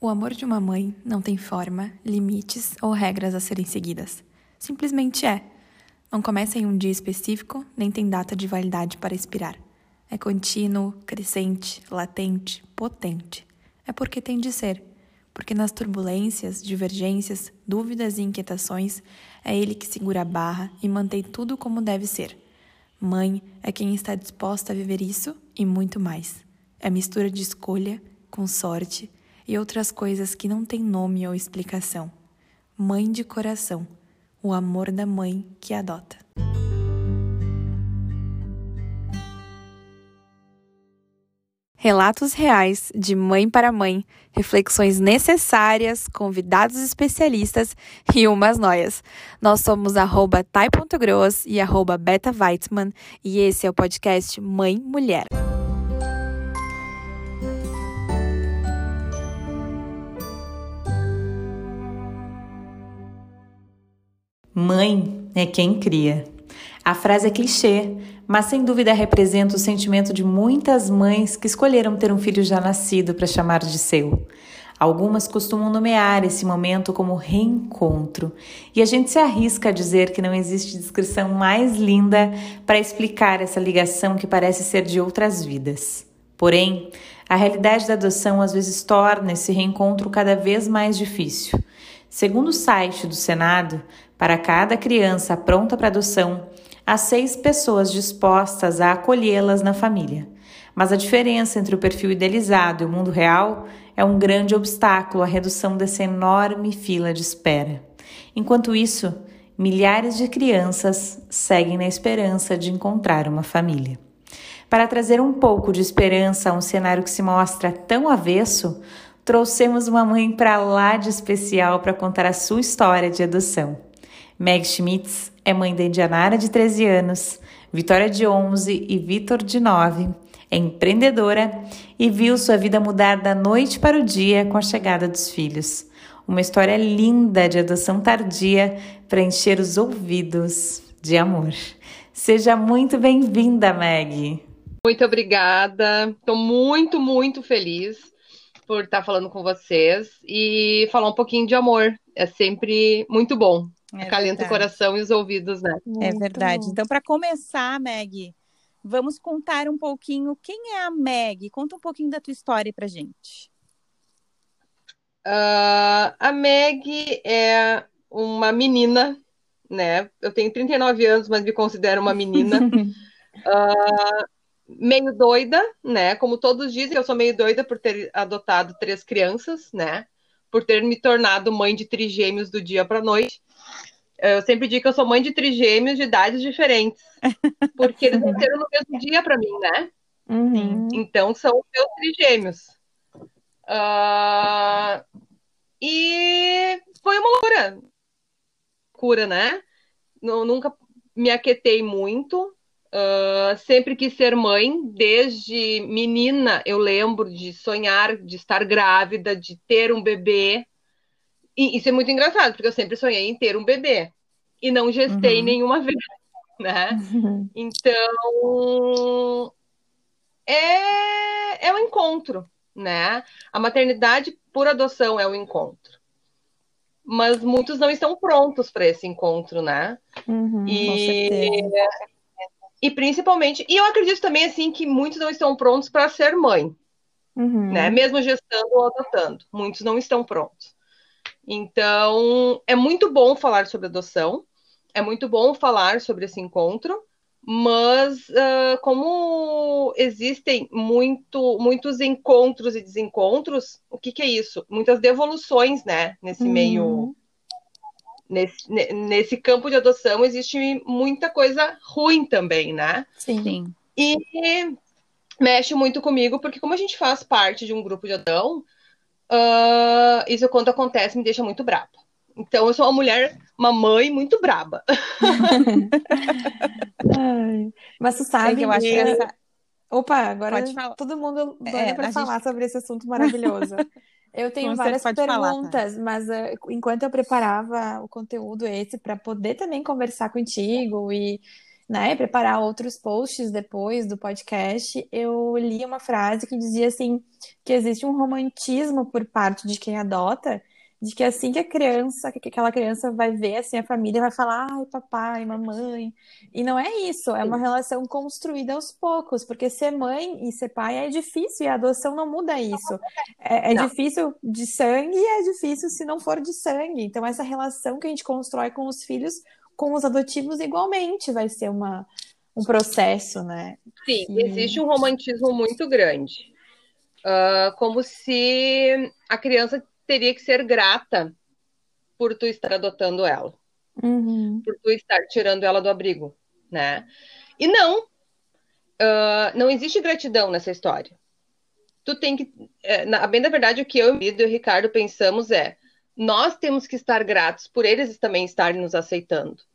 O amor de uma mãe não tem forma, limites ou regras a serem seguidas. Simplesmente é. Não começa em um dia específico, nem tem data de validade para expirar. É contínuo, crescente, latente, potente. É porque tem de ser. Porque nas turbulências, divergências, dúvidas e inquietações, é ele que segura a barra e mantém tudo como deve ser. Mãe é quem está disposta a viver isso e muito mais. É mistura de escolha com sorte e outras coisas que não têm nome ou explicação. Mãe de coração, o amor da mãe que adota. Relatos reais de mãe para mãe, reflexões necessárias, convidados especialistas e umas noias. Nós somos tai.gross e arroba beta Weitzman e esse é o podcast Mãe Mulher. Mãe é quem cria. A frase é clichê, mas sem dúvida representa o sentimento de muitas mães que escolheram ter um filho já nascido para chamar de seu. Algumas costumam nomear esse momento como reencontro, e a gente se arrisca a dizer que não existe descrição mais linda para explicar essa ligação que parece ser de outras vidas. Porém, a realidade da adoção às vezes torna esse reencontro cada vez mais difícil. Segundo o site do Senado, para cada criança pronta para adoção, há seis pessoas dispostas a acolhê-las na família. Mas a diferença entre o perfil idealizado e o mundo real é um grande obstáculo à redução dessa enorme fila de espera. Enquanto isso, milhares de crianças seguem na esperança de encontrar uma família. Para trazer um pouco de esperança a um cenário que se mostra tão avesso, trouxemos uma mãe para lá de especial para contar a sua história de adoção. Meg Schmitz é mãe da Indianara, de 13 anos, Vitória, de 11 e Vitor, de 9. É empreendedora e viu sua vida mudar da noite para o dia com a chegada dos filhos. Uma história linda de adoção tardia para encher os ouvidos de amor. Seja muito bem-vinda, Meg. Muito obrigada. Estou muito, muito feliz por estar falando com vocês e falar um pouquinho de amor. É sempre muito bom. É Acalenta verdade. o coração e os ouvidos, né? Muito é verdade. Bom. Então, para começar, Meg, vamos contar um pouquinho quem é a Meg. Conta um pouquinho da tua história pra gente. Uh, a Meg é uma menina, né? Eu tenho 39 anos, mas me considero uma menina. uh, meio doida, né? Como todos dizem, eu sou meio doida por ter adotado três crianças, né? Por ter me tornado mãe de trigêmeos do dia para noite. Eu sempre digo que eu sou mãe de trigêmeos de idades diferentes, porque eles nasceram no mesmo dia para mim, né? Uhum. Então são os meus trigêmeos. Uh, e foi uma loucura. Cura, né? Não, nunca me aquetei muito. Uh, sempre quis ser mãe, desde menina eu lembro de sonhar, de estar grávida, de ter um bebê. E isso é muito engraçado, porque eu sempre sonhei em ter um bebê e não gestei uhum. nenhuma vez, né? Uhum. Então, é, é um encontro, né? A maternidade por adoção é um encontro. Mas muitos não estão prontos para esse encontro, né? Uhum, e, e principalmente, e eu acredito também assim que muitos não estão prontos para ser mãe, uhum. né? Mesmo gestando ou adotando, muitos não estão prontos. Então, é muito bom falar sobre adoção, é muito bom falar sobre esse encontro, mas uh, como existem muito, muitos encontros e desencontros, o que, que é isso? Muitas devoluções, né, nesse uhum. meio. Nesse, nesse campo de adoção existe muita coisa ruim também, né? Sim. E mexe muito comigo, porque como a gente faz parte de um grupo de adão, Uh, isso quando acontece me deixa muito brava. Então eu sou uma mulher, uma mãe muito braba. mas tu sabe que eu acho que essa... Opa, agora todo mundo é, para falar gente... sobre esse assunto maravilhoso. Eu tenho várias perguntas, falar, tá? mas uh, enquanto eu preparava o conteúdo esse para poder também conversar contigo e né, preparar outros posts depois do podcast, eu li uma frase que dizia assim que existe um romantismo por parte de quem adota, de que assim que a criança, que aquela criança vai ver assim a família vai falar, ai, papai, mamãe. E não é isso, é uma relação construída aos poucos, porque ser mãe e ser pai é difícil e a adoção não muda isso. É, é difícil de sangue e é difícil se não for de sangue. Então essa relação que a gente constrói com os filhos com os adotivos igualmente vai ser uma, um processo, né? Sim, e... existe um romantismo muito grande. Uh, como se a criança teria que ser grata por tu estar adotando ela. Uhum. Por tu estar tirando ela do abrigo, né? E não, uh, não existe gratidão nessa história. Tu tem que, é, na, bem da verdade, o que eu e o Ricardo pensamos é, nós temos que estar gratos por eles também estarem nos aceitando.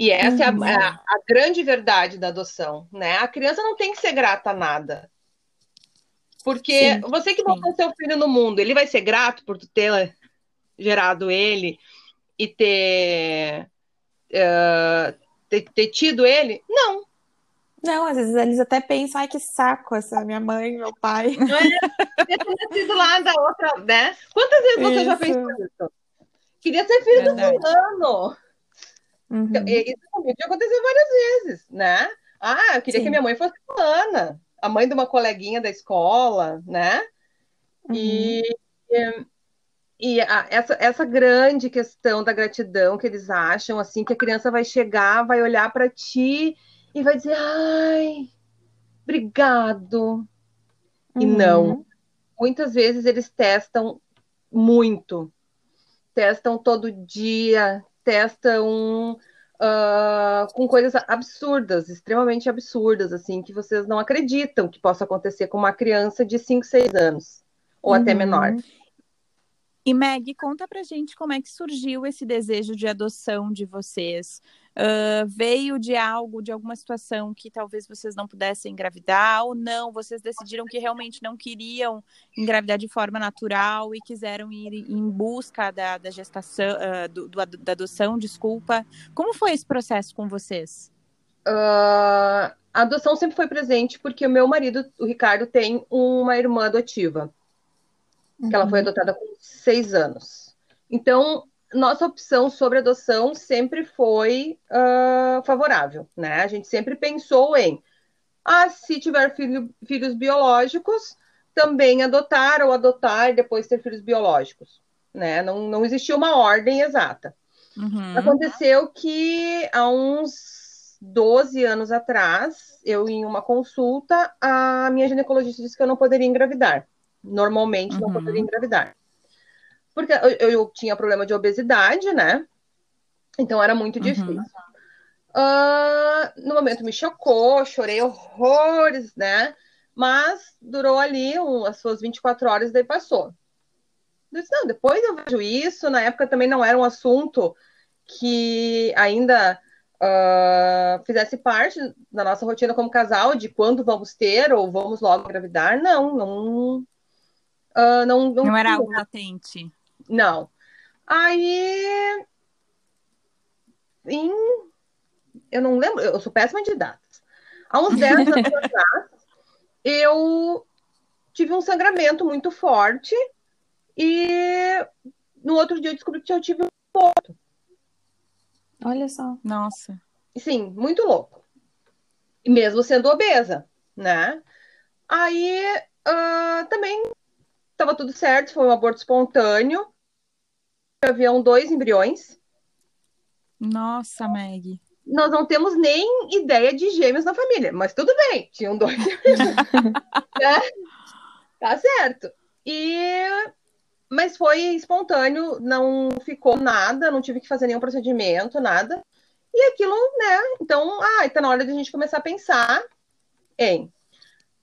E essa uhum. é, a, a, a, grande verdade da adoção, né? A criança não tem que ser grata a nada. Porque sim, você que botou seu filho no mundo, ele vai ser grato por ter gerado ele e ter, uh, ter, ter, tido ele? Não. Não, às vezes eles até pensam, ai que saco essa minha mãe, meu pai. Não é, ter nascido lá da outra, né? Quantas vezes você já pensou isso? Queria ser filho Verdade. do fulano. Uhum. Então, isso comigo já aconteceu várias vezes, né? Ah, eu queria Sim. que minha mãe fosse fulana, a mãe de uma coleguinha da escola, né? Uhum. E, e a, essa, essa grande questão da gratidão que eles acham, assim, que a criança vai chegar, vai olhar para ti e vai dizer, ai, obrigado. Uhum. E não. Muitas vezes eles testam muito. Testam todo dia, testam uh, com coisas absurdas, extremamente absurdas, assim, que vocês não acreditam que possa acontecer com uma criança de 5, 6 anos, ou uhum. até menor. E Meg, conta pra gente como é que surgiu esse desejo de adoção de vocês. Uh, veio de algo, de alguma situação que talvez vocês não pudessem engravidar ou não? Vocês decidiram que realmente não queriam engravidar de forma natural e quiseram ir em busca da, da gestação, uh, do, do, da adoção, desculpa. Como foi esse processo com vocês? Uh, a adoção sempre foi presente porque o meu marido, o Ricardo, tem uma irmã adotiva que ela foi uhum. adotada com seis anos. Então, nossa opção sobre adoção sempre foi uh, favorável, né? A gente sempre pensou em, ah, se tiver filho, filhos biológicos, também adotar ou adotar e depois ter filhos biológicos, né? Não, não existia uma ordem exata. Uhum. Aconteceu que há uns 12 anos atrás, eu em uma consulta, a minha ginecologista disse que eu não poderia engravidar normalmente uhum. não poderia engravidar. Porque eu, eu, tinha problema de obesidade, né? Então era muito uhum. difícil. Uh, no momento me chocou, chorei horrores, né? Mas durou ali um, as suas 24 horas, daí passou. Eu disse, não, depois eu vejo isso. Na época também não era um assunto que ainda uh, fizesse parte da nossa rotina como casal, de quando vamos ter ou vamos logo engravidar. Não, não, Uh, não, não, não era algo latente. Não. Aí. Em, eu não lembro, eu sou péssima de datas. Há uns 10 anos atrás, eu tive um sangramento muito forte e no outro dia eu descobri que eu tive um ponto. Olha só. Nossa. Sim, muito louco. Mesmo sendo obesa, né? Aí uh, também estava tudo certo, foi um aborto espontâneo. Haviam dois embriões. Nossa, Meg. Nós não temos nem ideia de gêmeos na família, mas tudo bem, tinham dois. é, tá certo. E mas foi espontâneo, não ficou nada, não tive que fazer nenhum procedimento, nada. E aquilo, né? Então, ah, está na hora de a gente começar a pensar em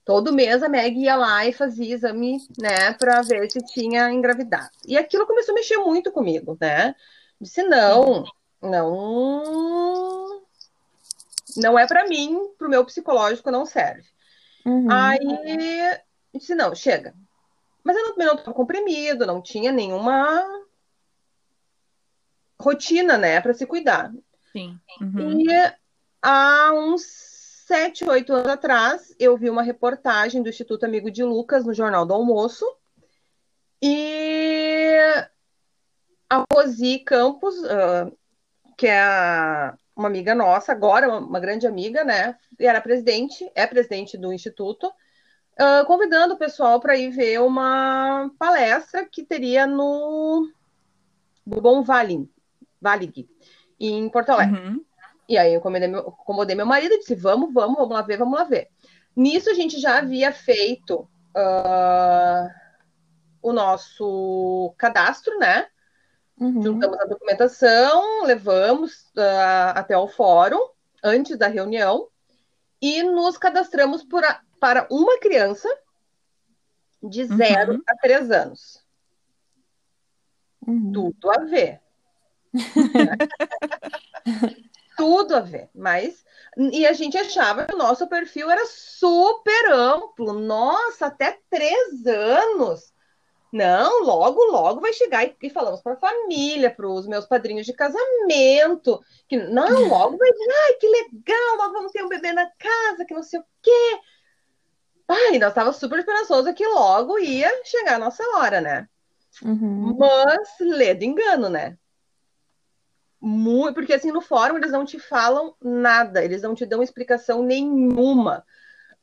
Todo mês a Meg ia lá e fazia exame, né, para ver se tinha engravidado. E aquilo começou a mexer muito comigo, né? Disse não, não, não é para mim, para o meu psicológico não serve. Uhum. Aí disse não, chega. Mas eu não estava comprimido, não tinha nenhuma rotina, né, para se cuidar. Sim. Uhum. E há uns sete, oito anos atrás, eu vi uma reportagem do Instituto Amigo de Lucas no Jornal do Almoço. E a Rosi Campos, uh, que é a, uma amiga nossa, agora uma, grande amiga, né? E era presidente, é presidente do Instituto, uh, convidando o pessoal para ir ver uma palestra que teria no Bom Valig, Valig em Porto Alegre. Uhum. E aí eu acomodei meu, acomodei meu marido e disse: vamos, vamos, vamos lá ver, vamos lá ver. Nisso a gente já havia feito uh, o nosso cadastro, né? Uhum. Juntamos a documentação, levamos uh, até o fórum antes da reunião e nos cadastramos a, para uma criança de 0 uhum. a 3 anos. Uhum. Tudo a ver. Tudo a ver, mas e a gente achava que o nosso perfil era super amplo. Nossa, até três anos. Não, logo, logo vai chegar e, e falamos para a família, para os meus padrinhos de casamento, que não, logo vai dizer, ai, que legal, nós vamos ter um bebê na casa, que não sei o quê. Ai, nós estávamos super esperançosos que logo ia chegar a nossa hora, né? Uhum. Mas lê do engano, né? Muito, porque assim, no fórum eles não te falam nada, eles não te dão explicação nenhuma.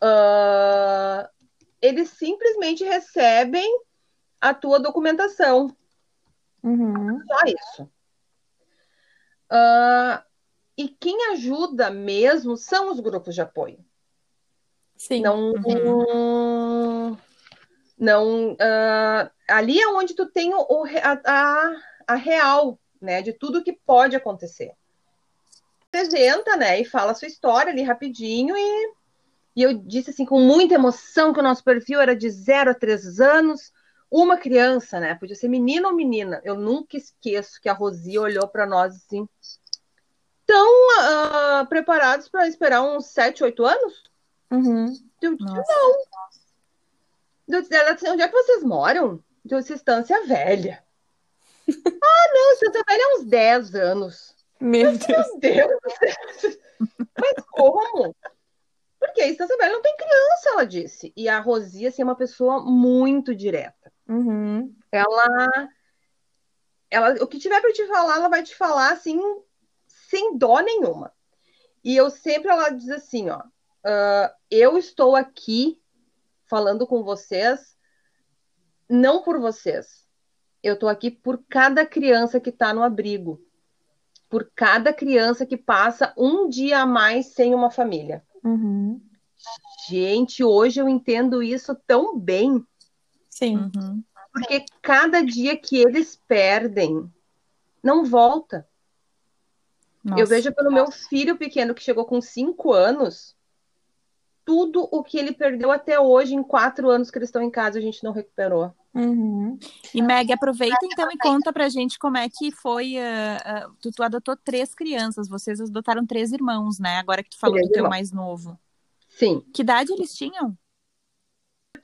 Uh, eles simplesmente recebem a tua documentação. Uhum. Só isso. Uh, e quem ajuda mesmo são os grupos de apoio. Sim. Não. Uhum. Não. Uh, ali é onde tu tem o, a, a, a real, né? De tudo que pode acontecer. Apresenta, né? E fala a sua história ali rapidinho e. E eu disse assim, com muita emoção, que o nosso perfil era de 0 a 3 anos, uma criança, né? Podia ser menino ou menina. Eu nunca esqueço que a Rosi olhou para nós assim, tão uh, preparados para esperar uns 7, 8 anos? Uhum. Eu disse, não. Eu disse, ela disse, onde é que vocês moram? Eu disse, Estância Velha. Ah, não, Estância Velha é uns 10 anos. Meu Deus. Meu Deus. Mas como? Porque a Estância Velha não tem criança, ela disse. E a Rosi, assim, é uma pessoa muito direta. Uhum. Ela, ela, o que tiver para te falar, ela vai te falar assim, sem dó nenhuma. E eu sempre ela diz assim, ó, uh, eu estou aqui falando com vocês, não por vocês. Eu estou aqui por cada criança que está no abrigo, por cada criança que passa um dia a mais sem uma família. Uhum. Gente, hoje eu entendo isso tão bem. Sim. Uhum. Porque cada dia que eles perdem, não volta. Nossa, eu vejo pelo nossa. meu filho pequeno que chegou com cinco anos, tudo o que ele perdeu até hoje, em quatro anos que eles estão em casa, a gente não recuperou. Uhum. E Meg, aproveita então e conta pra gente como é que foi. Uh, uh, tu, tu, adotou três crianças, vocês adotaram três irmãos, né? Agora que tu falou três do teu mais novo. Sim. Que idade eles tinham?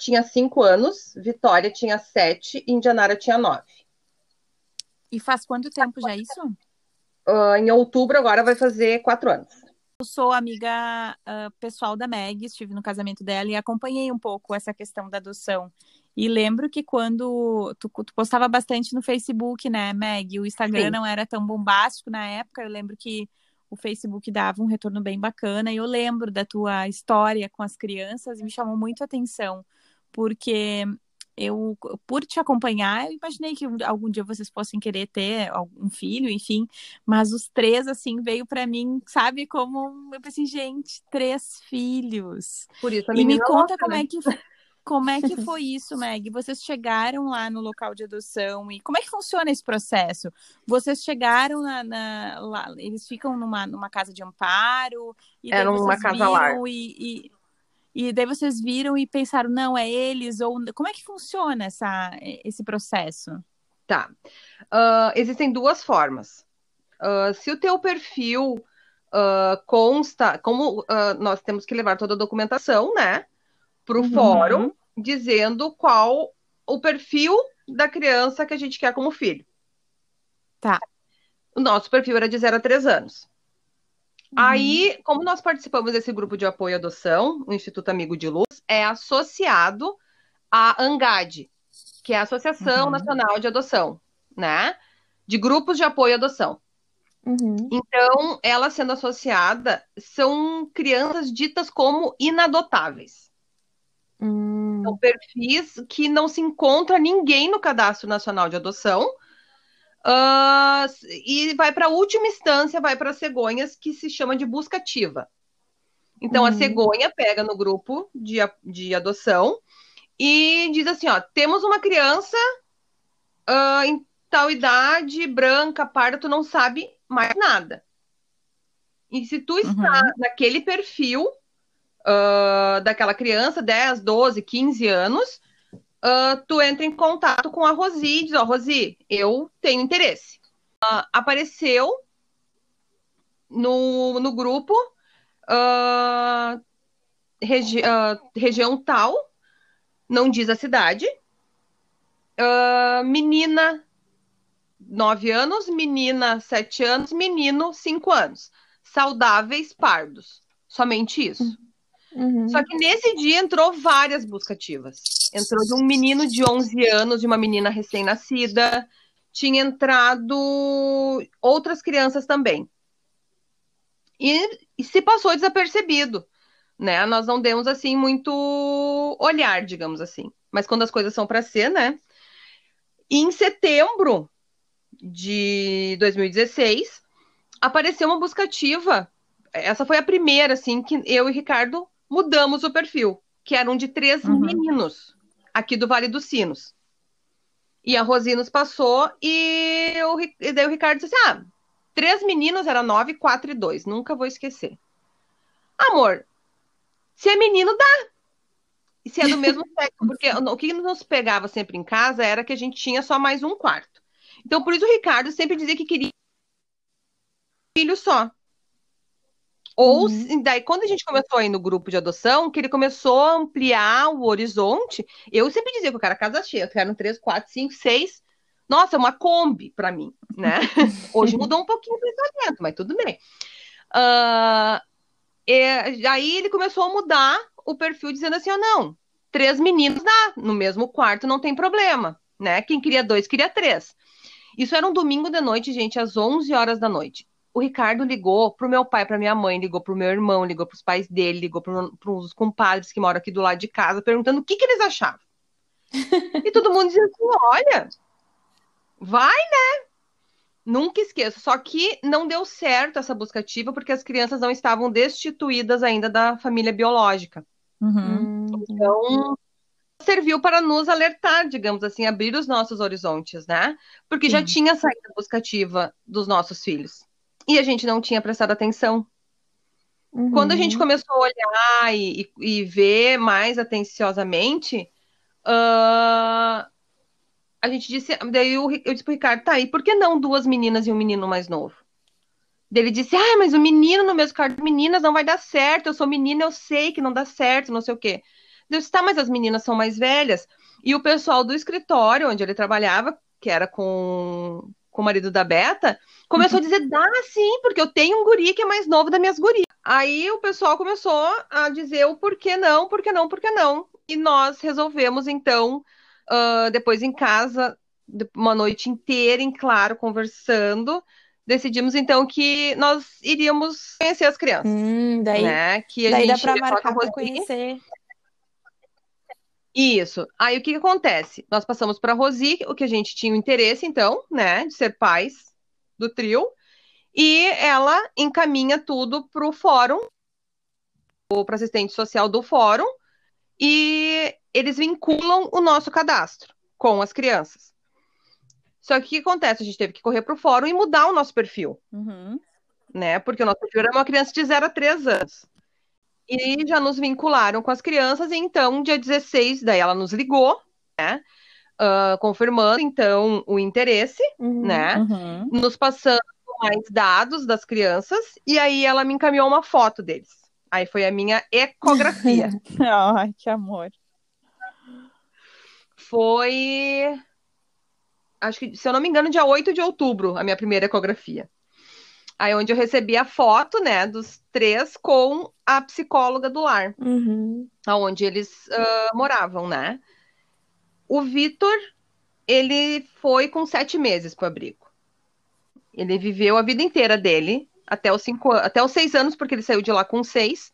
tinha cinco anos, Vitória tinha sete e Indianara tinha nove. E faz quanto tempo já isso? Uh, em outubro agora vai fazer quatro anos. Eu sou amiga uh, pessoal da Meg, estive no casamento dela e acompanhei um pouco essa questão da adoção. E lembro que quando tu, tu postava bastante no Facebook, né, Meg? O Instagram Sim. não era tão bombástico na época. Eu lembro que o Facebook dava um retorno bem bacana. E eu lembro da tua história com as crianças e me chamou muito a atenção porque eu, por te acompanhar, eu imaginei que algum dia vocês fossem querer ter um filho, enfim, mas os três, assim, veio para mim, sabe, como eu pensei, gente, três filhos. Por isso, e me conta como né? é que como é que foi isso, Meg? Vocês chegaram lá no local de adoção e como é que funciona esse processo? Vocês chegaram na, na lá, eles ficam numa, numa casa de amparo e era uma casa lá e, e e daí vocês viram e pensaram, não, é eles, ou como é que funciona essa, esse processo? Tá. Uh, existem duas formas. Uh, se o teu perfil uh, consta, como nós temos que levar toda a documentação, né, para o uhum. fórum, dizendo qual o perfil da criança que a gente quer como filho. Tá. O nosso perfil era de 0 a 3 anos. Aí, como nós participamos desse grupo de apoio à adoção, o Instituto Amigo de Luz é associado à ANGAD, que é a Associação uhum. Nacional de Adoção, né? De grupos de apoio à adoção. Uhum. Então, ela sendo associada, são crianças ditas como inadotáveis. Hum. São perfis que não se encontra ninguém no Cadastro Nacional de Adoção. Uh, e vai para a última instância, vai para cegonhas, que se chama de busca ativa. Então, a uhum. cegonha pega no grupo de, de adoção e diz assim: ó, temos uma criança uh, em tal idade, branca, parda, tu não sabe mais nada. E se tu está uhum. naquele perfil uh, daquela criança, 10, 12, 15 anos, uh, tu entra em contato com a Rosi e diz, ó, oh, Rosi, eu tenho interesse. Uh, apareceu no, no grupo regi região tal, não diz a cidade, menina 9 anos, menina 7 anos, menino 5 anos. Saudáveis pardos. Somente isso. Uhum. Só que nesse dia entrou várias buscativas. Entrou de um menino de 11 anos, de uma menina recém-nascida. Tinha entrado outras crianças também. E, e se passou desapercebido. Né? Nós não demos assim muito olhar, digamos assim. Mas quando as coisas são para ser, né? E em setembro, de 2016, apareceu uma buscativa. Essa foi a primeira, assim, que eu e Ricardo mudamos o perfil, que eram de três uhum. meninos aqui do Vale dos Sinos. E a Rosinos passou e, eu, e daí o Ricardo disse assim: ah, três meninos era nove, quatro e dois. Nunca vou esquecer. Amor, se é menino, dá. E se é do mesmo sexo, porque o que nos pegava sempre em casa era que a gente tinha só mais um quarto. Então, por isso o Ricardo sempre dizia que queria um filho só. Ou, uhum. daí, quando a gente começou aí no grupo de adoção, que ele começou a ampliar o horizonte, eu sempre dizia que o cara casa cheia, eram três, quatro, cinco, seis. Nossa, uma Kombi para mim, né? Hoje mudou um pouquinho o pensamento, mas tudo bem. Uh, e, aí ele começou a mudar o perfil, dizendo assim: oh, não, três meninos dá, no mesmo quarto não tem problema, né? Quem queria dois, queria três. Isso era um domingo de noite, gente, às 11 horas da noite. O Ricardo ligou pro meu pai, pra minha mãe, ligou pro meu irmão, ligou pros pais dele, ligou pro, pros compadres que moram aqui do lado de casa, perguntando o que, que eles achavam. e todo mundo dizia assim: olha, vai, né? Nunca esqueço. Só que não deu certo essa busca ativa porque as crianças não estavam destituídas ainda da família biológica. Uhum. Então, serviu para nos alertar, digamos assim, abrir os nossos horizontes, né? Porque Sim. já tinha saída buscativa dos nossos filhos. E a gente não tinha prestado atenção. Uhum. Quando a gente começou a olhar e, e, e ver mais atenciosamente, uh, a gente disse, daí eu, eu disse pro Ricardo, tá, e por que não duas meninas e um menino mais novo? Ele disse, ah, mas o menino no mesmo quarto de meninas não vai dar certo, eu sou menina, eu sei que não dá certo, não sei o quê. Eu disse, tá, mas as meninas são mais velhas. E o pessoal do escritório onde ele trabalhava, que era com, com o marido da Beta, começou uhum. a dizer, dá sim, porque eu tenho um guri que é mais novo das minhas gurias. Aí o pessoal começou a dizer o porquê não, porquê não, porquê não. E nós resolvemos, então, uh, depois em casa, uma noite inteira, em claro, conversando, decidimos então que nós iríamos conhecer as crianças. Hum, daí, né? que daí dá para marcar para conhecer. Isso. Aí o que, que acontece? Nós passamos para a Rosi, o que a gente tinha o interesse, então, né, de ser pais do trio, e ela encaminha tudo para o fórum, para assistente social do fórum, e eles vinculam o nosso cadastro com as crianças. Só que o que acontece? A gente teve que correr para o fórum e mudar o nosso perfil. Uhum. Né? Porque o nosso perfil era uma criança de 0 a 3 anos e já nos vincularam com as crianças, e então, dia 16, daí ela nos ligou, né? Uh, confirmando, então, o interesse, uhum, né? Uhum. Nos passando mais dados das crianças, e aí ela me encaminhou uma foto deles. Aí foi a minha ecografia. Ai, que amor. Foi. Acho que, se eu não me engano, dia 8 de outubro, a minha primeira ecografia. Aí onde eu recebi a foto, né, dos três com a psicóloga do lar, uhum. onde eles uh, moravam, né? O Vitor, ele foi com sete meses para o abrigo. Ele viveu a vida inteira dele, até os, cinco, até os seis anos, porque ele saiu de lá com seis,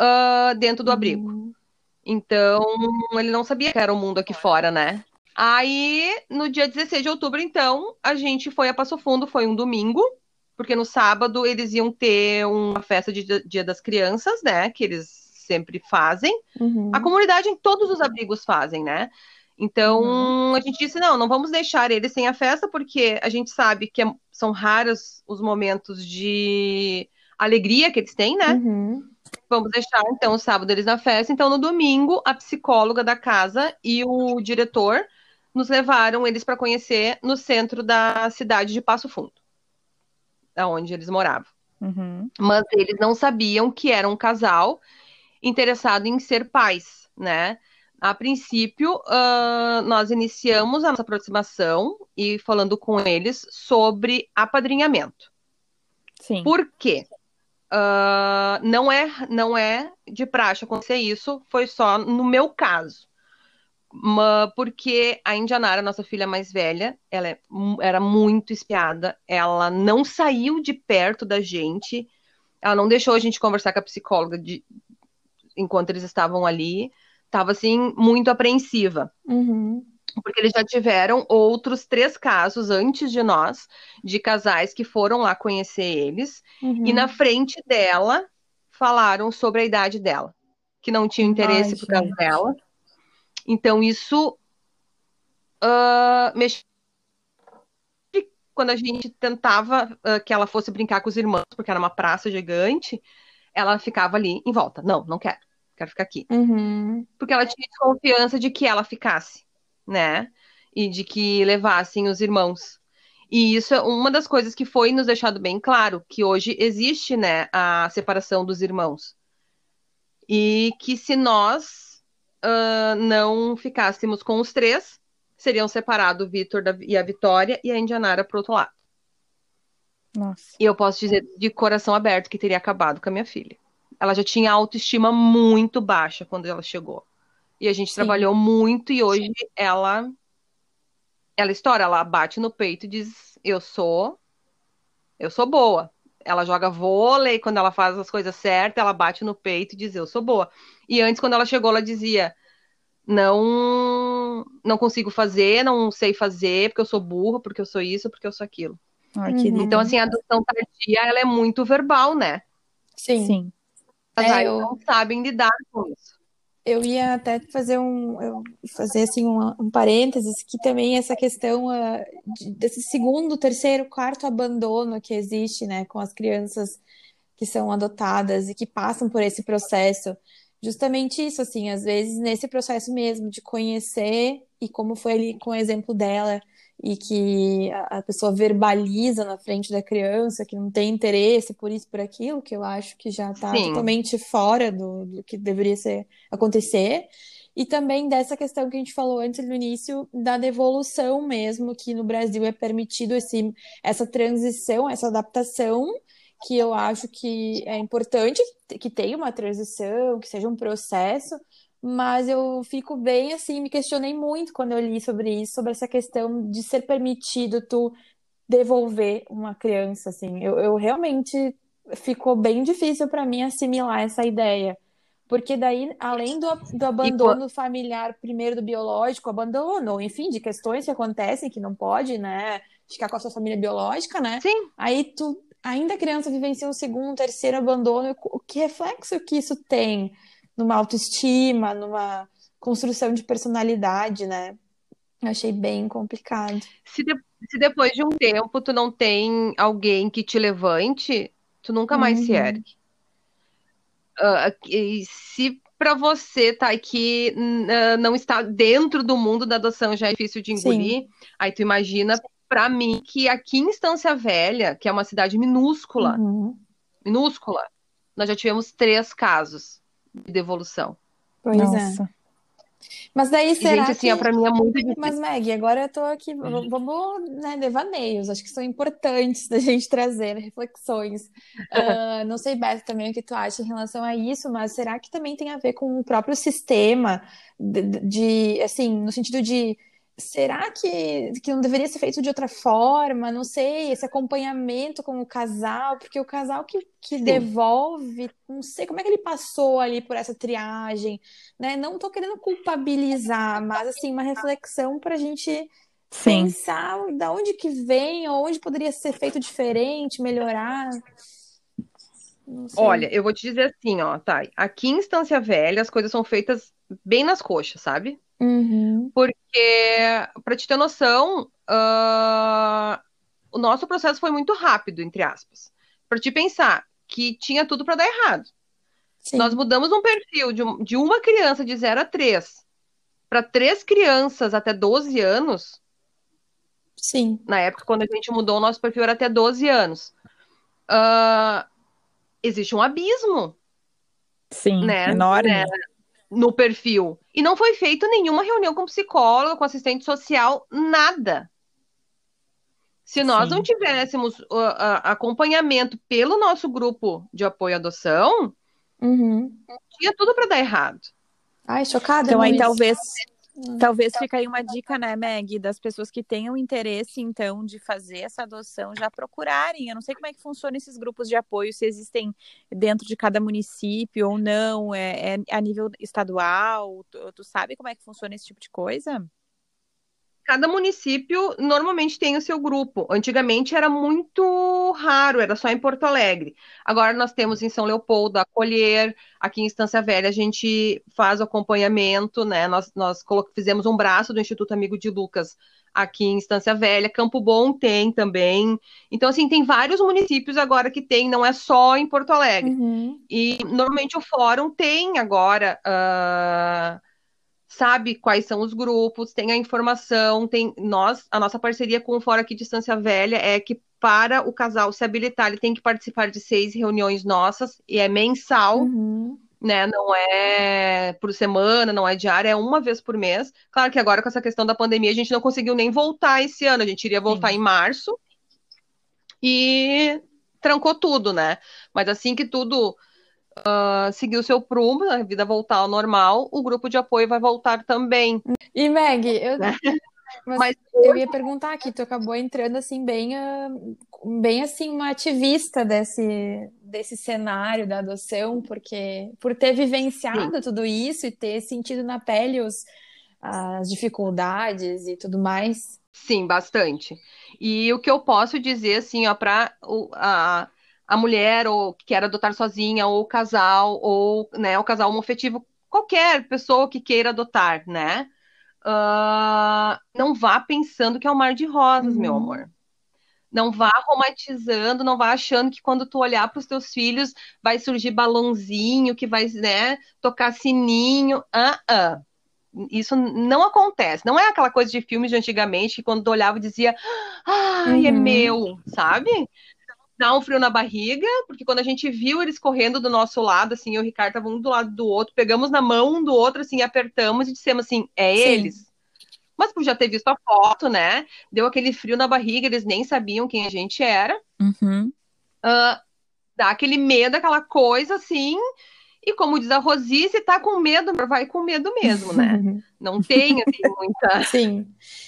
uh, dentro do abrigo. Uhum. Então, ele não sabia que era o mundo aqui fora, né? Aí, no dia 16 de outubro, então, a gente foi a Passo Fundo, foi um domingo, porque no sábado eles iam ter uma festa de Dia das Crianças, né? Que eles sempre fazem. Uhum. A comunidade em todos os abrigos fazem, né? Então uhum. a gente disse: não, não vamos deixar eles sem a festa, porque a gente sabe que é, são raros os momentos de alegria que eles têm, né? Uhum. Vamos deixar então o sábado eles na festa. Então no domingo, a psicóloga da casa e o diretor nos levaram eles para conhecer no centro da cidade de Passo Fundo onde eles moravam. Uhum. Mas eles não sabiam que era um casal interessado em ser pais, né? A princípio, uh, nós iniciamos a nossa aproximação e falando com eles sobre apadrinhamento. Sim. Por quê? Uh, não, é, não é de praxe acontecer isso, foi só no meu caso porque a Indianara, nossa filha mais velha, ela é, era muito espiada, ela não saiu de perto da gente, ela não deixou a gente conversar com a psicóloga de, enquanto eles estavam ali, estava assim, muito apreensiva. Uhum. Porque eles já tiveram outros três casos antes de nós, de casais que foram lá conhecer eles, uhum. e na frente dela falaram sobre a idade dela, que não tinham interesse Ai, por causa dela então, isso uh, quando a gente tentava uh, que ela fosse brincar com os irmãos, porque era uma praça gigante, ela ficava ali em volta. Não, não quero. Quero ficar aqui. Uhum. Porque ela tinha confiança de que ela ficasse, né? E de que levassem os irmãos. E isso é uma das coisas que foi nos deixado bem claro, que hoje existe, né, a separação dos irmãos. E que se nós uh, não ficássemos com os três, seriam separados o Vitor e a Vitória e a Indianara para outro lado. Nossa. E eu posso dizer de coração aberto que teria acabado com a minha filha. Ela já tinha autoestima muito baixa quando ela chegou. E a gente Sim. trabalhou muito e hoje ela ela estoura, ela bate no peito e diz: "Eu sou eu sou boa". Ela joga vôlei, quando ela faz as coisas certas, ela bate no peito e diz: "Eu sou boa". E antes, quando ela chegou, ela dizia: não, não consigo fazer, não sei fazer, porque eu sou burra, porque eu sou isso, porque eu sou aquilo. uhum. Então, assim, a adoção tardia, ela é muito verbal, né? Sim. Sim. As é, eu... não sabem lidar com isso. Eu ia até fazer um, fazer assim um, um parênteses que também essa questão uh, de, desse segundo, terceiro, quarto abandono que existe, né, com as crianças que são adotadas e que passam por esse processo. Justamente isso, assim, às vezes nesse processo mesmo de conhecer, e como foi ali com o exemplo dela, e que a, pessoa verbaliza na frente da criança que não tem interesse por isso, por aquilo, que eu acho que já está totalmente fora do, do que deveria ser acontecer. E também dessa questão que a gente falou antes no início, da devolução mesmo, que no Brasil é permitido esse, essa transição, essa adaptação que eu acho que é importante que tenha uma transição, que seja um processo, mas eu fico bem assim, me questionei muito quando eu li sobre isso, sobre essa questão de ser permitido tu devolver uma criança, assim. Eu, eu realmente ficou bem difícil para mim assimilar essa ideia. Porque daí, além do, do abandono familiar, primeiro do biológico, abandono, enfim, de questões que acontecem que não pode, né, ficar com a sua família biológica, né? Sim. Aí tu ainda a criança vivencia um segundo, terceiro abandono, o que reflexo que isso tem numa autoestima, numa construção de personalidade, né? Eu achei bem complicado. Se, de, se depois de um tempo tu não tem alguém que te levante, tu nunca mais uhum. se ergue. Uh, se para você tá aqui uh, não está dentro do mundo da adoção já é difícil de engolir, Sim. aí tu imagina para mim que aqui em Estância Velha, que é uma cidade minúscula, uhum. minúscula, nós já tivemos três casos de devolução. Pois é. Nossa. é. Mas daí será Gente, assim, que... para mim é muito difícil. Mas, Meg, agora eu tô aqui, uhum. vamos, né, devaneios, acho que são importantes da gente trazer reflexões. Uh, não sei, Beto, também o que tu acha em relação a isso, mas será que também tem a ver com o próprio sistema de, de assim, no sentido de será que, que não deveria ser feito de outra forma? Não sei, esse acompanhamento com o casal, porque o casal que, que devolve, não sei como é que ele passou ali por essa triagem, né? Não tô querendo culpabilizar, mas assim, uma reflexão para a gente Sim. pensar da onde que vem, ou onde poderia ser feito diferente, melhorar. Olha, eu vou te dizer assim, ó, tá. Aqui em Estância Velha, as coisas são feitas bem nas coxas, sabe? Uhum. Porque, para te ter noção, uh, o nosso processo foi muito rápido, entre aspas. Para te pensar que tinha tudo para dar errado. Sim. Nós mudamos um perfil de, de uma criança de 0 a 3 para três crianças até 12 anos. Sim. Na época, quando a gente mudou, o nosso perfil era até 12 anos. Uh, existe um abismo. Sim, né? enorme. Né? No perfil. E não foi feita nenhuma reunião com psicólogo, com assistente social, nada. Se nós Sim. não tivéssemos uh, uh, acompanhamento pelo nosso grupo de apoio à adoção, uhum. tinha tudo para dar errado. Ai, chocada. Então, aí talvez Talvez fique aí uma dica, né, Meg, das pessoas que tenham interesse, então, de fazer essa adoção, já procurarem. Eu não sei como é que funcionam esses grupos de apoio, se existem dentro de cada município ou não, é, é a nível estadual. Tu, tu sabe como é que funciona esse tipo de coisa? Cada município normalmente tem o seu grupo. Antigamente era muito raro, era só em Porto Alegre. Agora nós temos em São Leopoldo, Acolher, aqui em Estância Velha a gente faz o acompanhamento, né? Nós, nós fizemos um braço do Instituto Amigo de Lucas aqui em Estância Velha, Campo Bom tem também. Então, assim, tem vários municípios agora que tem, não é só em Porto Alegre. Uhum. E normalmente o fórum tem agora. Uh sabe quais são os grupos, tem a informação, tem nós, a nossa parceria com o Fora aqui Distância Velha é que para o casal se habilitar, ele tem que participar de seis reuniões nossas e é mensal. Uhum. Né, não é por semana, não é diária, é uma vez por mês. Claro que agora com essa questão da pandemia a gente não conseguiu nem voltar esse ano, a gente iria voltar Sim. em março e trancou tudo, né? Mas assim que tudo uh, seguir o seu prumo, a vida voltar ao normal, o grupo de apoio vai voltar também. E Meg, eu, né? mas, mas eu ia perguntar aqui, tu acabou entrando assim bem, uh, bem assim uma ativista desse desse cenário da adoção, porque por ter vivenciado Sim. tudo isso e ter sentido na pele os, as dificuldades e tudo mais. Sim, bastante. E o que eu posso dizer, assim, ó, para a, a mulher ou que quer adotar sozinha, ou o casal, ou né, o casal homofetivo, qualquer pessoa que queira adotar, né? Uh, não vá pensando que é um mar de rosas, uhum. meu amor. Não vá romantizando, não vá achando que quando tu olhar para os teus filhos vai surgir balãozinho, que vai, né, tocar sininho. Uh -uh. Isso não acontece. Não é aquela coisa de filmes de antigamente que quando tu olhava dizia, ai, é uhum. é meu, sabe? Dá um frio na barriga, porque quando a gente viu eles correndo do nosso lado, assim, eu e o Ricardo estavam um do lado do outro, pegamos na mão um do outro, assim, apertamos e dissemos assim, é Sim. eles. Mas por já ter visto a foto, né? Deu aquele frio na barriga, eles nem sabiam quem a gente era. Uhum. Uh, dá aquele medo, aquela coisa assim. E como diz a Rosi, se tá com medo, vai com medo mesmo, né? Não tem assim, muita. Sim.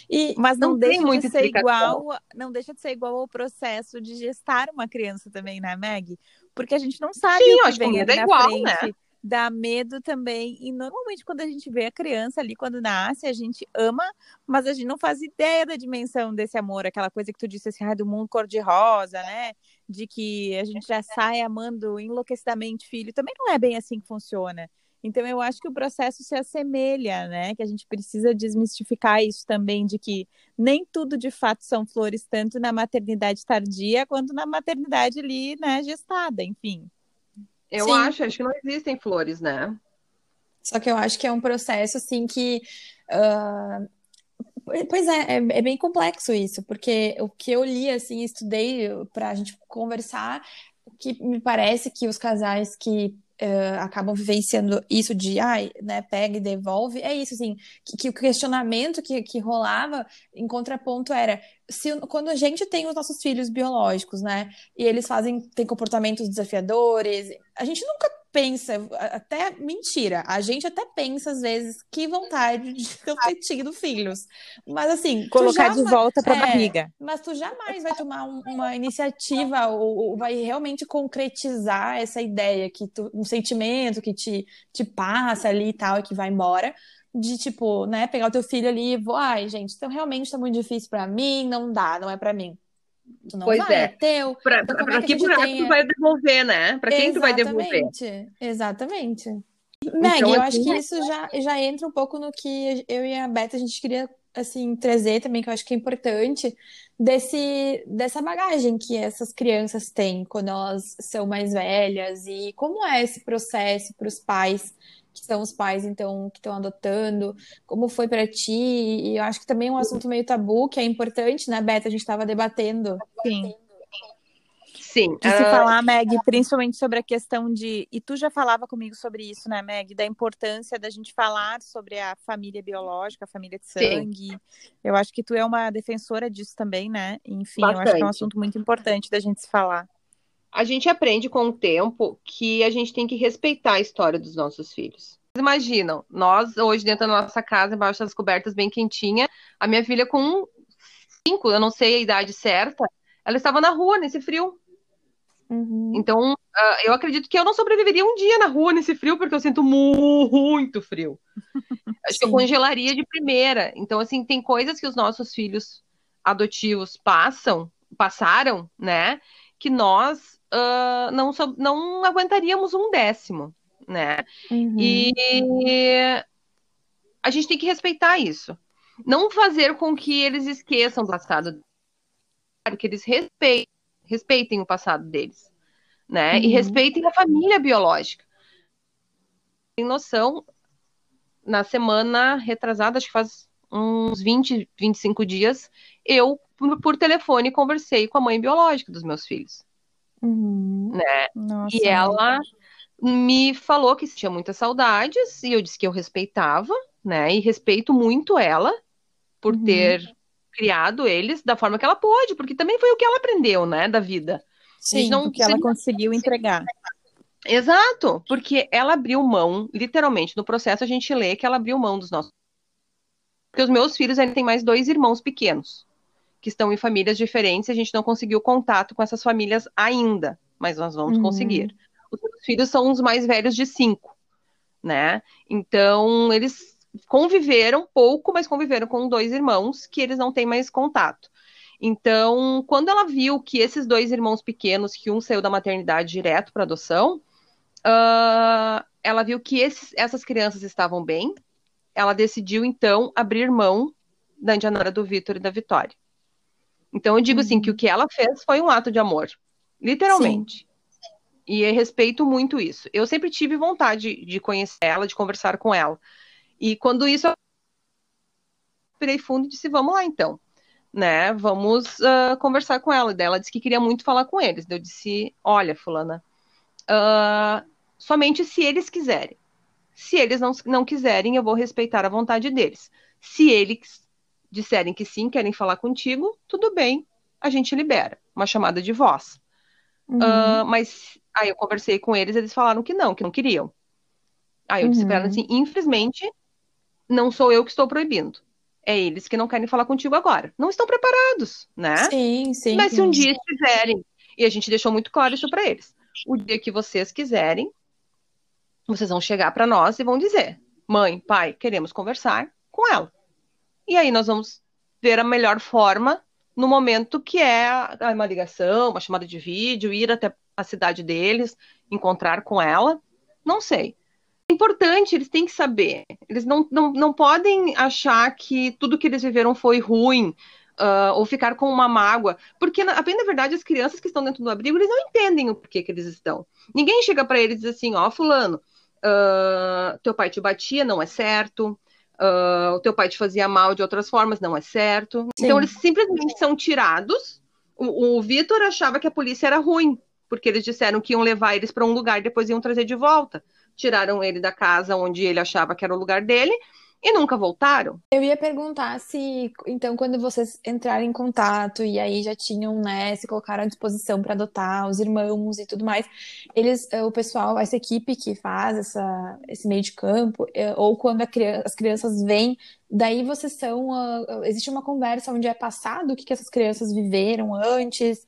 E, Mas não, não deixa de ser igual, não deixa de ser igual ao processo de gestar uma criança também, né, Meg? Porque a gente não sabe Sim, o que acho vem que é igual, frente. Né? dá medo também. E normalmente, quando a gente vê a criança ali, quando nasce, a gente ama, mas a gente não faz ideia da dimensão desse amor, aquela coisa que tu disse assim, ah, do mundo cor-de-rosa, né? De que a gente já sai amando enlouquecidamente filho. Também não é bem assim que funciona. Então, eu acho que o processo se assemelha, né? Que a gente precisa desmistificar isso também, de que nem tudo de fato são flores, tanto na maternidade tardia quanto na maternidade ali, né, gestada, enfim. Eu Sim. acho, acho que não existem flores, né? Só que eu acho que é um processo assim que. Uh... Pois é, é, é, bem complexo isso, porque o que eu li, assim, estudei para a gente conversar, que me parece que os casais que uh, acabam vivenciando isso de, ai, né, pega e devolve, é isso, assim, que, que o questionamento que, que rolava em contraponto era, se, quando a gente tem os nossos filhos biológicos, né, e eles fazem, têm comportamentos desafiadores, a gente nunca pensa, até mentira, a gente até pensa às vezes que vontade de ter tido filhos. Mas assim, colocar jamais, de volta para a é, barriga. Mas tu jamais vai tomar um, uma iniciativa ou, ou, vai realmente concretizar essa ideia que tu, um sentimento que te, te passa ali e tal e que vai embora de tipo, né, pegar o teu filho ali e vou, ai, gente, então realmente tá muito difícil para mim, não dá, não é para mim. Tu não pois vai, é. é teu. Pra, então, pra, é que, buraco tenha... tu vai devolver, né? Pra quem Exatamente. tu vai devolver? Exatamente. Então, Meg, eu acho que isso já, já entra um pouco no que eu e a Beta a gente queria assim trazer também, que eu acho que é importante, desse, dessa bagagem que essas crianças têm quando elas são mais velhas e como é esse processo para os pais que são os pais, então, que estão adotando, como foi para ti? E eu acho que também é um assunto meio tabu, que é importante, né, Beta? A gente estava debatendo. Sim. Sim. De se uh... falar, Meg, principalmente sobre a questão de. E tu já falava comigo sobre isso, né, Meg? Da importância da gente falar sobre a família biológica, a família de sangue. Sim. Eu acho que tu é uma defensora disso também, né? Enfim, Bastante. eu acho que é um assunto muito importante da gente se falar a gente aprende com o tempo que a gente tem que respeitar a história dos nossos filhos. Imaginam, nós hoje dentro da nossa casa, embaixo das cobertas bem quentinha, a minha filha com cinco, eu não sei a idade certa, ela estava na rua nesse frio. Uhum. Então, uh, eu acredito que eu não sobreviveria um dia na rua nesse frio, porque eu sinto muito frio. Acho que eu congelaria de primeira. Então, assim, tem coisas que os nossos filhos adotivos passam, passaram, né? Que nós uh, não, não aguentaríamos um décimo, né? Uhum. E a gente tem que respeitar isso. Não fazer com que eles esqueçam do passado, que eles respeitem, respeitem o passado deles, né? Uhum. E respeitem a família biológica. Tem noção, na semana retrasada, acho que faz uns 20, 25 dias, eu, por telefone, conversei com a mãe biológica dos meus filhos. Uhum. Né? Nossa, e ela me falou que tinha muitas saudades, e eu disse que eu respeitava, né? E respeito muito ela por uhum. ter criado eles da forma que ela pôde, porque também foi o que ela aprendeu, né, da vida. Sim, não, o que ela conseguiu entregar. Exato, porque ela abriu mão, literalmente, no processo a gente lê que ela abriu mão dos nossos. Porque os meus filhos ainda têm mais dois irmãos pequenos que estão em famílias diferentes, a gente não conseguiu contato com essas famílias ainda, mas nós vamos uhum. conseguir. Os meus filhos são os mais velhos de cinco, né? Então, eles conviveram pouco, mas conviveram com dois irmãos que eles não têm mais contato. Então, quando ela viu que esses dois irmãos pequenos, que um saiu da maternidade direto para adoção, uh, ela viu que esses, essas crianças estavam bem. Ela decidiu, então, abrir mão da Indianara do Vitor e da Vitória. Então eu digo assim que o uhum. que ela fez foi um ato de amor, literalmente. Sim. E eu respeito muito isso. Eu sempre tive vontade de conhecer ela, de conversar com ela. E quando isso eu pirei fundo e disse, vamos lá então, né? Vamos uh, conversar com ela. E ela disse que queria muito falar com eles. Eu disse, olha, fulana, uh, somente se eles quiserem. Se eles não, não quiserem, eu vou respeitar a vontade deles. Se eles disserem que sim, querem falar contigo, tudo bem, a gente libera uma chamada de voz. Uhum. Uh, mas aí eu conversei com eles, eles falaram que não, que não queriam. Aí eu disse uhum. para ela assim: infelizmente, não sou eu que estou proibindo. É eles que não querem falar contigo agora. Não estão preparados, né? Sim, sim. Mas se um dia estiverem, e a gente deixou muito claro isso para eles, o dia que vocês quiserem, vocês vão chegar para nós e vão dizer: mãe, pai, queremos conversar com ela. E aí nós vamos ver a melhor forma no momento que é uma ligação, uma chamada de vídeo, ir até a cidade deles, encontrar com ela. Não sei. É importante, eles têm que saber. Eles não, não, não podem achar que tudo que eles viveram foi ruim. Uh, ou ficar com uma mágoa, porque na, bem na verdade as crianças que estão dentro do abrigo eles não entendem o porquê que eles estão. Ninguém chega para eles e diz assim, ó, oh, fulano, uh, teu pai te batia, não é certo, uh, o teu pai te fazia mal de outras formas, não é certo. Sim. Então eles simplesmente são tirados. O, o Vitor achava que a polícia era ruim, porque eles disseram que iam levar eles para um lugar e depois iam trazer de volta. Tiraram ele da casa onde ele achava que era o lugar dele e nunca voltaram. Eu ia perguntar se, então, quando vocês entraram em contato e aí já tinham, né, se colocaram à disposição para adotar os irmãos e tudo mais, eles, eh, o pessoal, essa equipe que faz essa, esse meio de campo, eh, ou quando as crianças vêm, daí vocês são, uh, existe uma conversa onde é passado o que, que essas crianças viveram antes,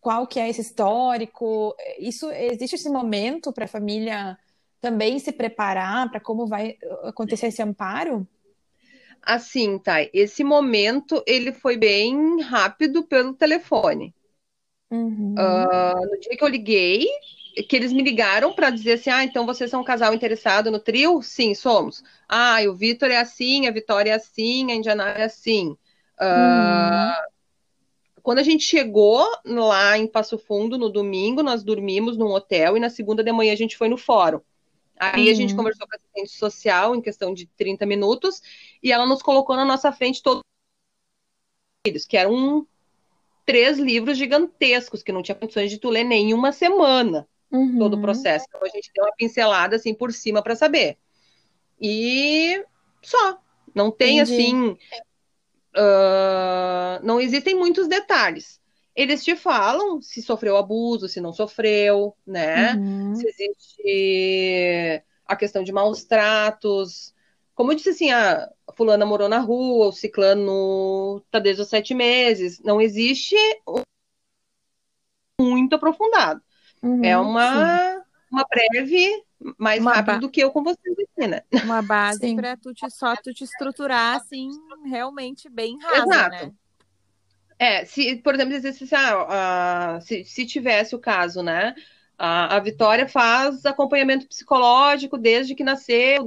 qual que é esse histórico, isso, existe esse momento para a família também se preparar para como vai acontecer esse amparo? Assim, tá. Esse momento ele foi bem rápido pelo telefone. Uhum. Uh, no dia que eu liguei, que eles me ligaram para dizer assim: ah, então vocês são um casal interessado no trio? Sim, somos. Ah, o Vitor é assim, a Vitória é assim, a Indiana é assim. Uh, uhum. Quando a gente chegou lá em Passo Fundo no domingo, nós dormimos num hotel e na segunda de manhã a gente foi no fórum. Aí uhum. a gente uhum. conversou com a assistente social em questão de 30 minutos e ela nos colocou na nossa frente todos os que eram três livros gigantescos que não tinha condições de tu ler nem em uma semana uhum. todo o processo. Então a gente deu uma pincelada assim por cima para saber. E só. Não tem Entendi. assim. Uh, não existem muitos detalhes eles te falam se sofreu abuso, se não sofreu, né? Uhum. Se existe a questão de maus tratos. Como eu disse assim, a fulana morou na rua, o ciclano tá desde os sete meses. Não existe muito aprofundado. Uhum, é uma, uma breve, mais uma rápido do que eu com vocês aqui, né? Uma base para tu te, só tu te estruturar assim, realmente bem rápido, Exato. né? É, se, por exemplo, se, ah, se, se tivesse o caso, né? A, a Vitória faz acompanhamento psicológico desde que nasceu,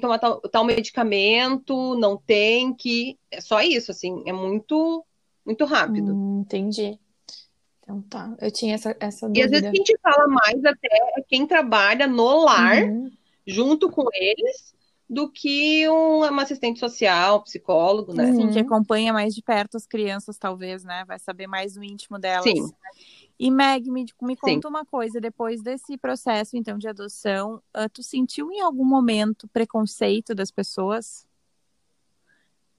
tomar tal, tal medicamento, não tem que. É só isso, assim, é muito, muito rápido. Hum, entendi. Então tá, eu tinha essa, essa dúvida. E às vezes quem te fala mais até é quem trabalha no lar, uhum. junto com eles, do que um, uma assistente social, psicólogo, né? Sim, que acompanha mais de perto as crianças, talvez, né? Vai saber mais do íntimo delas. Sim. E Meg, me, me conta Sim. uma coisa, depois desse processo, então, de adoção, uh, tu sentiu em algum momento preconceito das pessoas?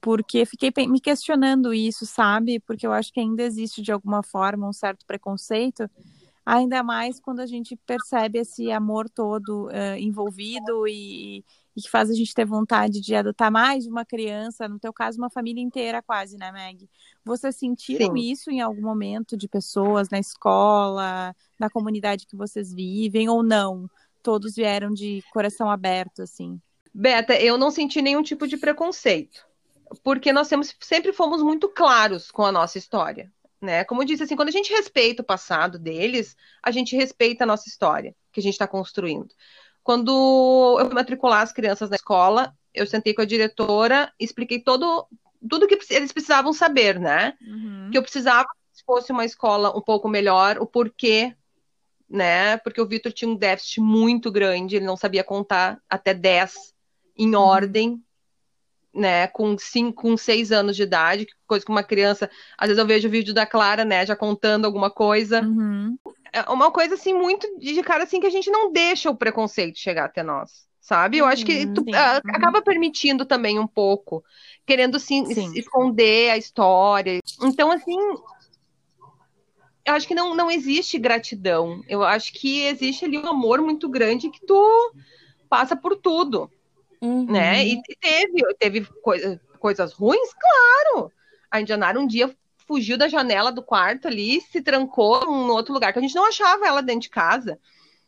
Porque fiquei me questionando isso, sabe? Porque eu acho que ainda existe, de alguma forma, um certo preconceito, ainda mais quando a gente percebe esse amor todo uh, envolvido e e que faz a gente ter vontade de adotar mais de uma criança, no teu caso, uma família inteira quase, né, Meg? Vocês sentiram Sim. isso em algum momento de pessoas na escola, na comunidade que vocês vivem, ou não? Todos vieram de coração aberto, assim? Beta, eu não senti nenhum tipo de preconceito, porque nós temos, sempre fomos muito claros com a nossa história. Né? Como eu disse, assim, quando a gente respeita o passado deles, a gente respeita a nossa história que a gente está construindo. Quando eu fui matricular as crianças na escola, eu sentei com a diretora, expliquei todo tudo que eles precisavam saber, né? Uhum. Que eu precisava que fosse uma escola um pouco melhor, o porquê, né? Porque o Vitor tinha um déficit muito grande, ele não sabia contar até 10 em uhum. ordem, né? Com cinco, com seis anos de idade, coisa que uma criança. Às vezes eu vejo o vídeo da Clara, né, já contando alguma coisa. Uhum é uma coisa assim muito de cara assim que a gente não deixa o preconceito chegar até nós, sabe? Eu acho que tu, uh, acaba permitindo também um pouco, querendo sim, sim, esconder a história. Então assim, eu acho que não, não existe gratidão. Eu acho que existe ali um amor muito grande que tu passa por tudo, uhum. né? E, e teve teve coisa, coisas ruins, claro. A Indianara um dia fugiu da janela do quarto ali, se trancou em outro lugar, que a gente não achava ela dentro de casa.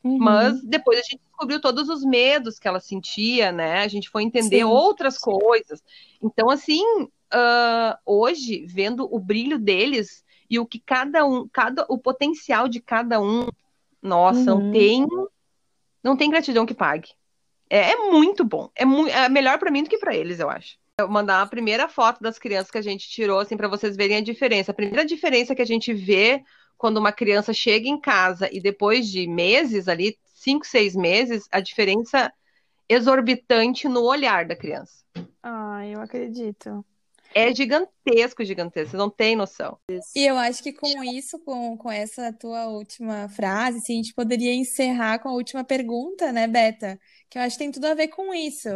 Uhum. Mas depois a gente descobriu todos os medos que ela sentia, né? A gente foi entender Sim. outras coisas. Então, assim, uh, hoje, vendo o brilho deles e o que cada um, cada, o potencial de cada um, nossa, uhum. não tem, não tem gratidão que pague. É, é muito bom. É, mu é melhor para mim do que para eles, eu acho eu mandar a primeira foto das crianças que a gente tirou, assim, para vocês verem a diferença. A primeira diferença que a gente vê quando uma criança chega em casa e depois de meses ali, cinco, seis meses, a diferença exorbitante no olhar da criança. Ah, eu acredito. é gigantesco, gigantesco, você não tem noção. E eu acho que com isso, com, com essa tua última frase, assim, a gente poderia encerrar com a última pergunta, né, Beta? Que eu acho que tem tudo a ver com isso.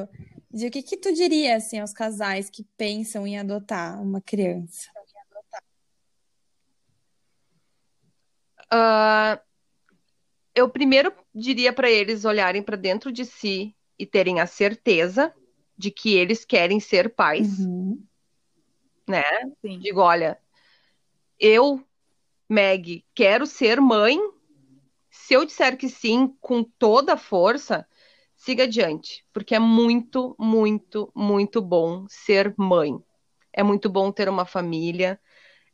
De o que que tu diria, assim, aos casais que pensam em adotar uma criança? Uh, eu primeiro diria para eles olharem para dentro de si e terem a certeza de que eles querem ser pais. Uhum né? Sim. Digo, olha, eu, Meg, quero ser mãe. Se eu disser que sim, com toda a força, siga adiante, porque é muito, muito, muito bom ser mãe. É muito bom ter uma família,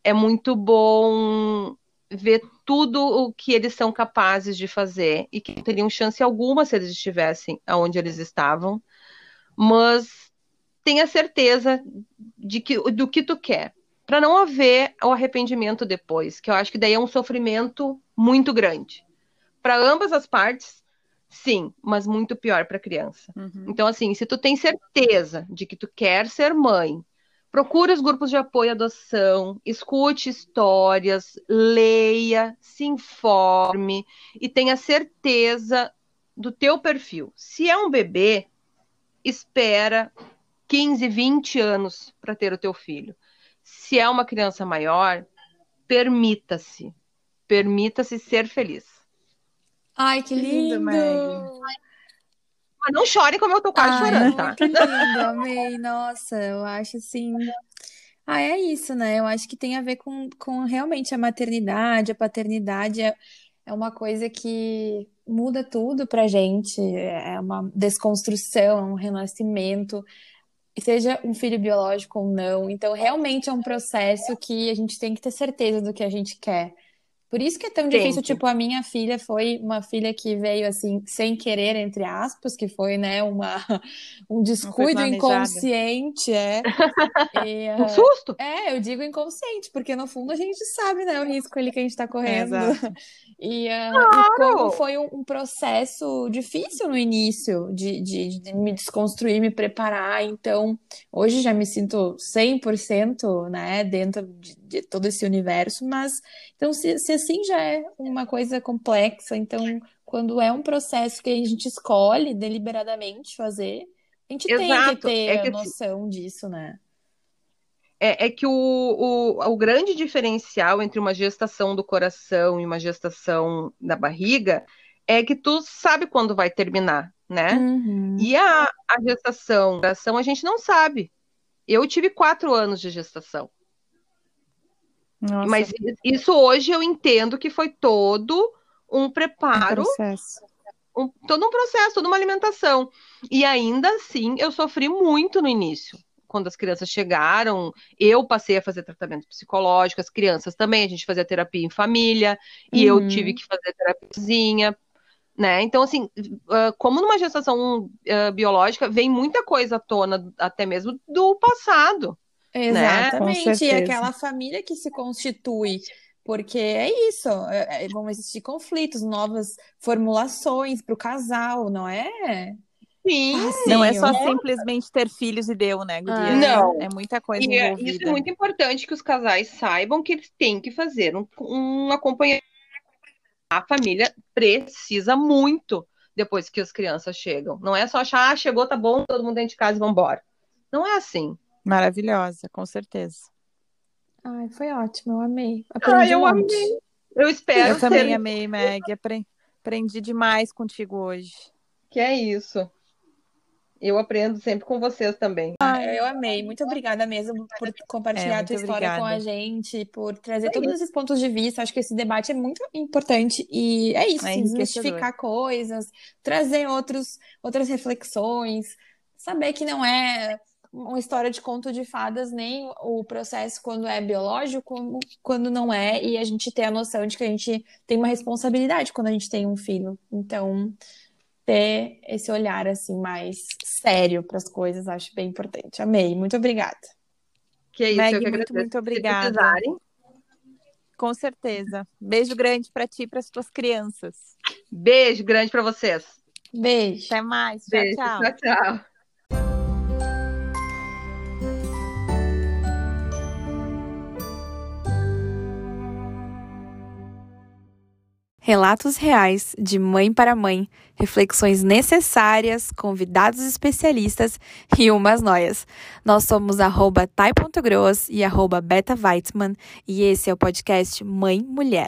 é muito bom ver tudo o que eles são capazes de fazer e que teriam chance alguma se eles estivessem onde eles estavam. Mas tenha certeza de que, do que tu quer, para não haver o arrependimento depois, que eu acho que daí é um sofrimento muito grande. Para ambas as partes, sim, mas muito pior para a criança. Uhum. Então, assim, se tu tem certeza de que tu quer ser mãe, procure os grupos de apoio à adoção, escute histórias, leia, se informe e tenha certeza do teu perfil. Se é um bebê, espera 15, 20 anos para ter o teu filho. Se é uma criança maior, permita-se. Permita-se ser feliz. Ai, que lindo, Meg. Mas não chore como eu tô quase Ai, chorando, tá? Que lindo, amei. Nossa, eu acho assim. Ah, é isso, né? Eu acho que tem a ver com, com realmente a maternidade, a paternidade. É, é uma coisa que muda tudo pra gente. É uma desconstrução, é um renascimento seja um filho biológico ou não. Então, realmente é um processo que a gente tem que ter certeza do que a gente quer. Por isso que é tão difícil, tipo, a minha filha foi uma filha que veio assim, sem querer, entre aspas, que foi, né, uma, um descuido inconsciente, é. E, uh, um susto? É, eu digo inconsciente, porque no fundo a gente sabe, né, o risco ali que a gente tá correndo. E, uh, claro. e, como foi um, um, processo difícil no início de, de, de, me desconstruir, me preparar. Então, hoje já me sinto 100% né, dentro de, de todo esse universo, mas então se, se assim já é uma coisa complexa, então quando é um processo que a gente escolhe deliberadamente fazer, a gente Exato. tem que ter é que... a noção disso, né? É, é, que o, o, o, grande diferencial entre uma gestação do coração e uma gestação da barriga é que tu sabe quando vai terminar, né? Uhum. E a, a gestação do coração a gente não sabe. Eu tive quatro anos de gestação. Nossa. Mas isso hoje eu entendo que foi todo um preparo. Um. Um, todo um processo, toda uma alimentação. E ainda assim, eu sofri muito no início. Quando as crianças chegaram, eu passei a fazer tratamento psicológico, as crianças também, a gente fazia terapia em família, e eu uhum. tive que fazer terapiazinha, né? Então, assim, como numa gestação biológica, vem muita coisa à tona, até mesmo do passado. Né? Exatamente. Né? E aquela família que se constitui. Porque é isso, é, é, vão existir conflitos, novas formulações para o casal, não é? Sim, assim, não é só né? simplesmente ter filhos e deu, né, Guria? Ah, não. É muita coisa e envolvida. Isso é muito importante que os casais saibam que eles têm que fazer um, um acompanhamento. A família precisa muito depois que as crianças chegam. Não é só achar, ah, chegou, tá bom, todo mundo dentro de casa e vambora. Não é assim. Maravilhosa, com certeza. Ai, foi ótimo, eu amei. Aprendi Ai, eu um amei. Eu espero. Eu também amei, Meg. Aprendi demais contigo hoje. Que é isso. Eu aprendo sempre com vocês também. Ah, eu amei. Muito obrigada mesmo por compartilhar é, a tua história obrigada. com a gente, por trazer é todos esses pontos de vista. Acho que esse debate é muito importante e é isso, é desmistificar coisas, trazer outros, outras reflexões, saber que não é uma história de conto de fadas, nem o processo quando é biológico, como quando não é, e a gente ter a noção de que a gente tem uma responsabilidade quando a gente tem um filho. Então, ter esse olhar assim mais sério para as coisas, acho bem importante. Amei, muito obrigada. Que é isso, Meg, muito, muito obrigada. Com certeza. Beijo grande para ti e para as tuas crianças. Beijo grande para vocês. Beijo. Até mais. Tchau, Beijo, tchau. Tchau, tchau. Relatos reais de mãe para mãe, reflexões necessárias, convidados especialistas e umas noias. Nós somos tai.gross e arroba beta e esse é o podcast Mãe Mulher.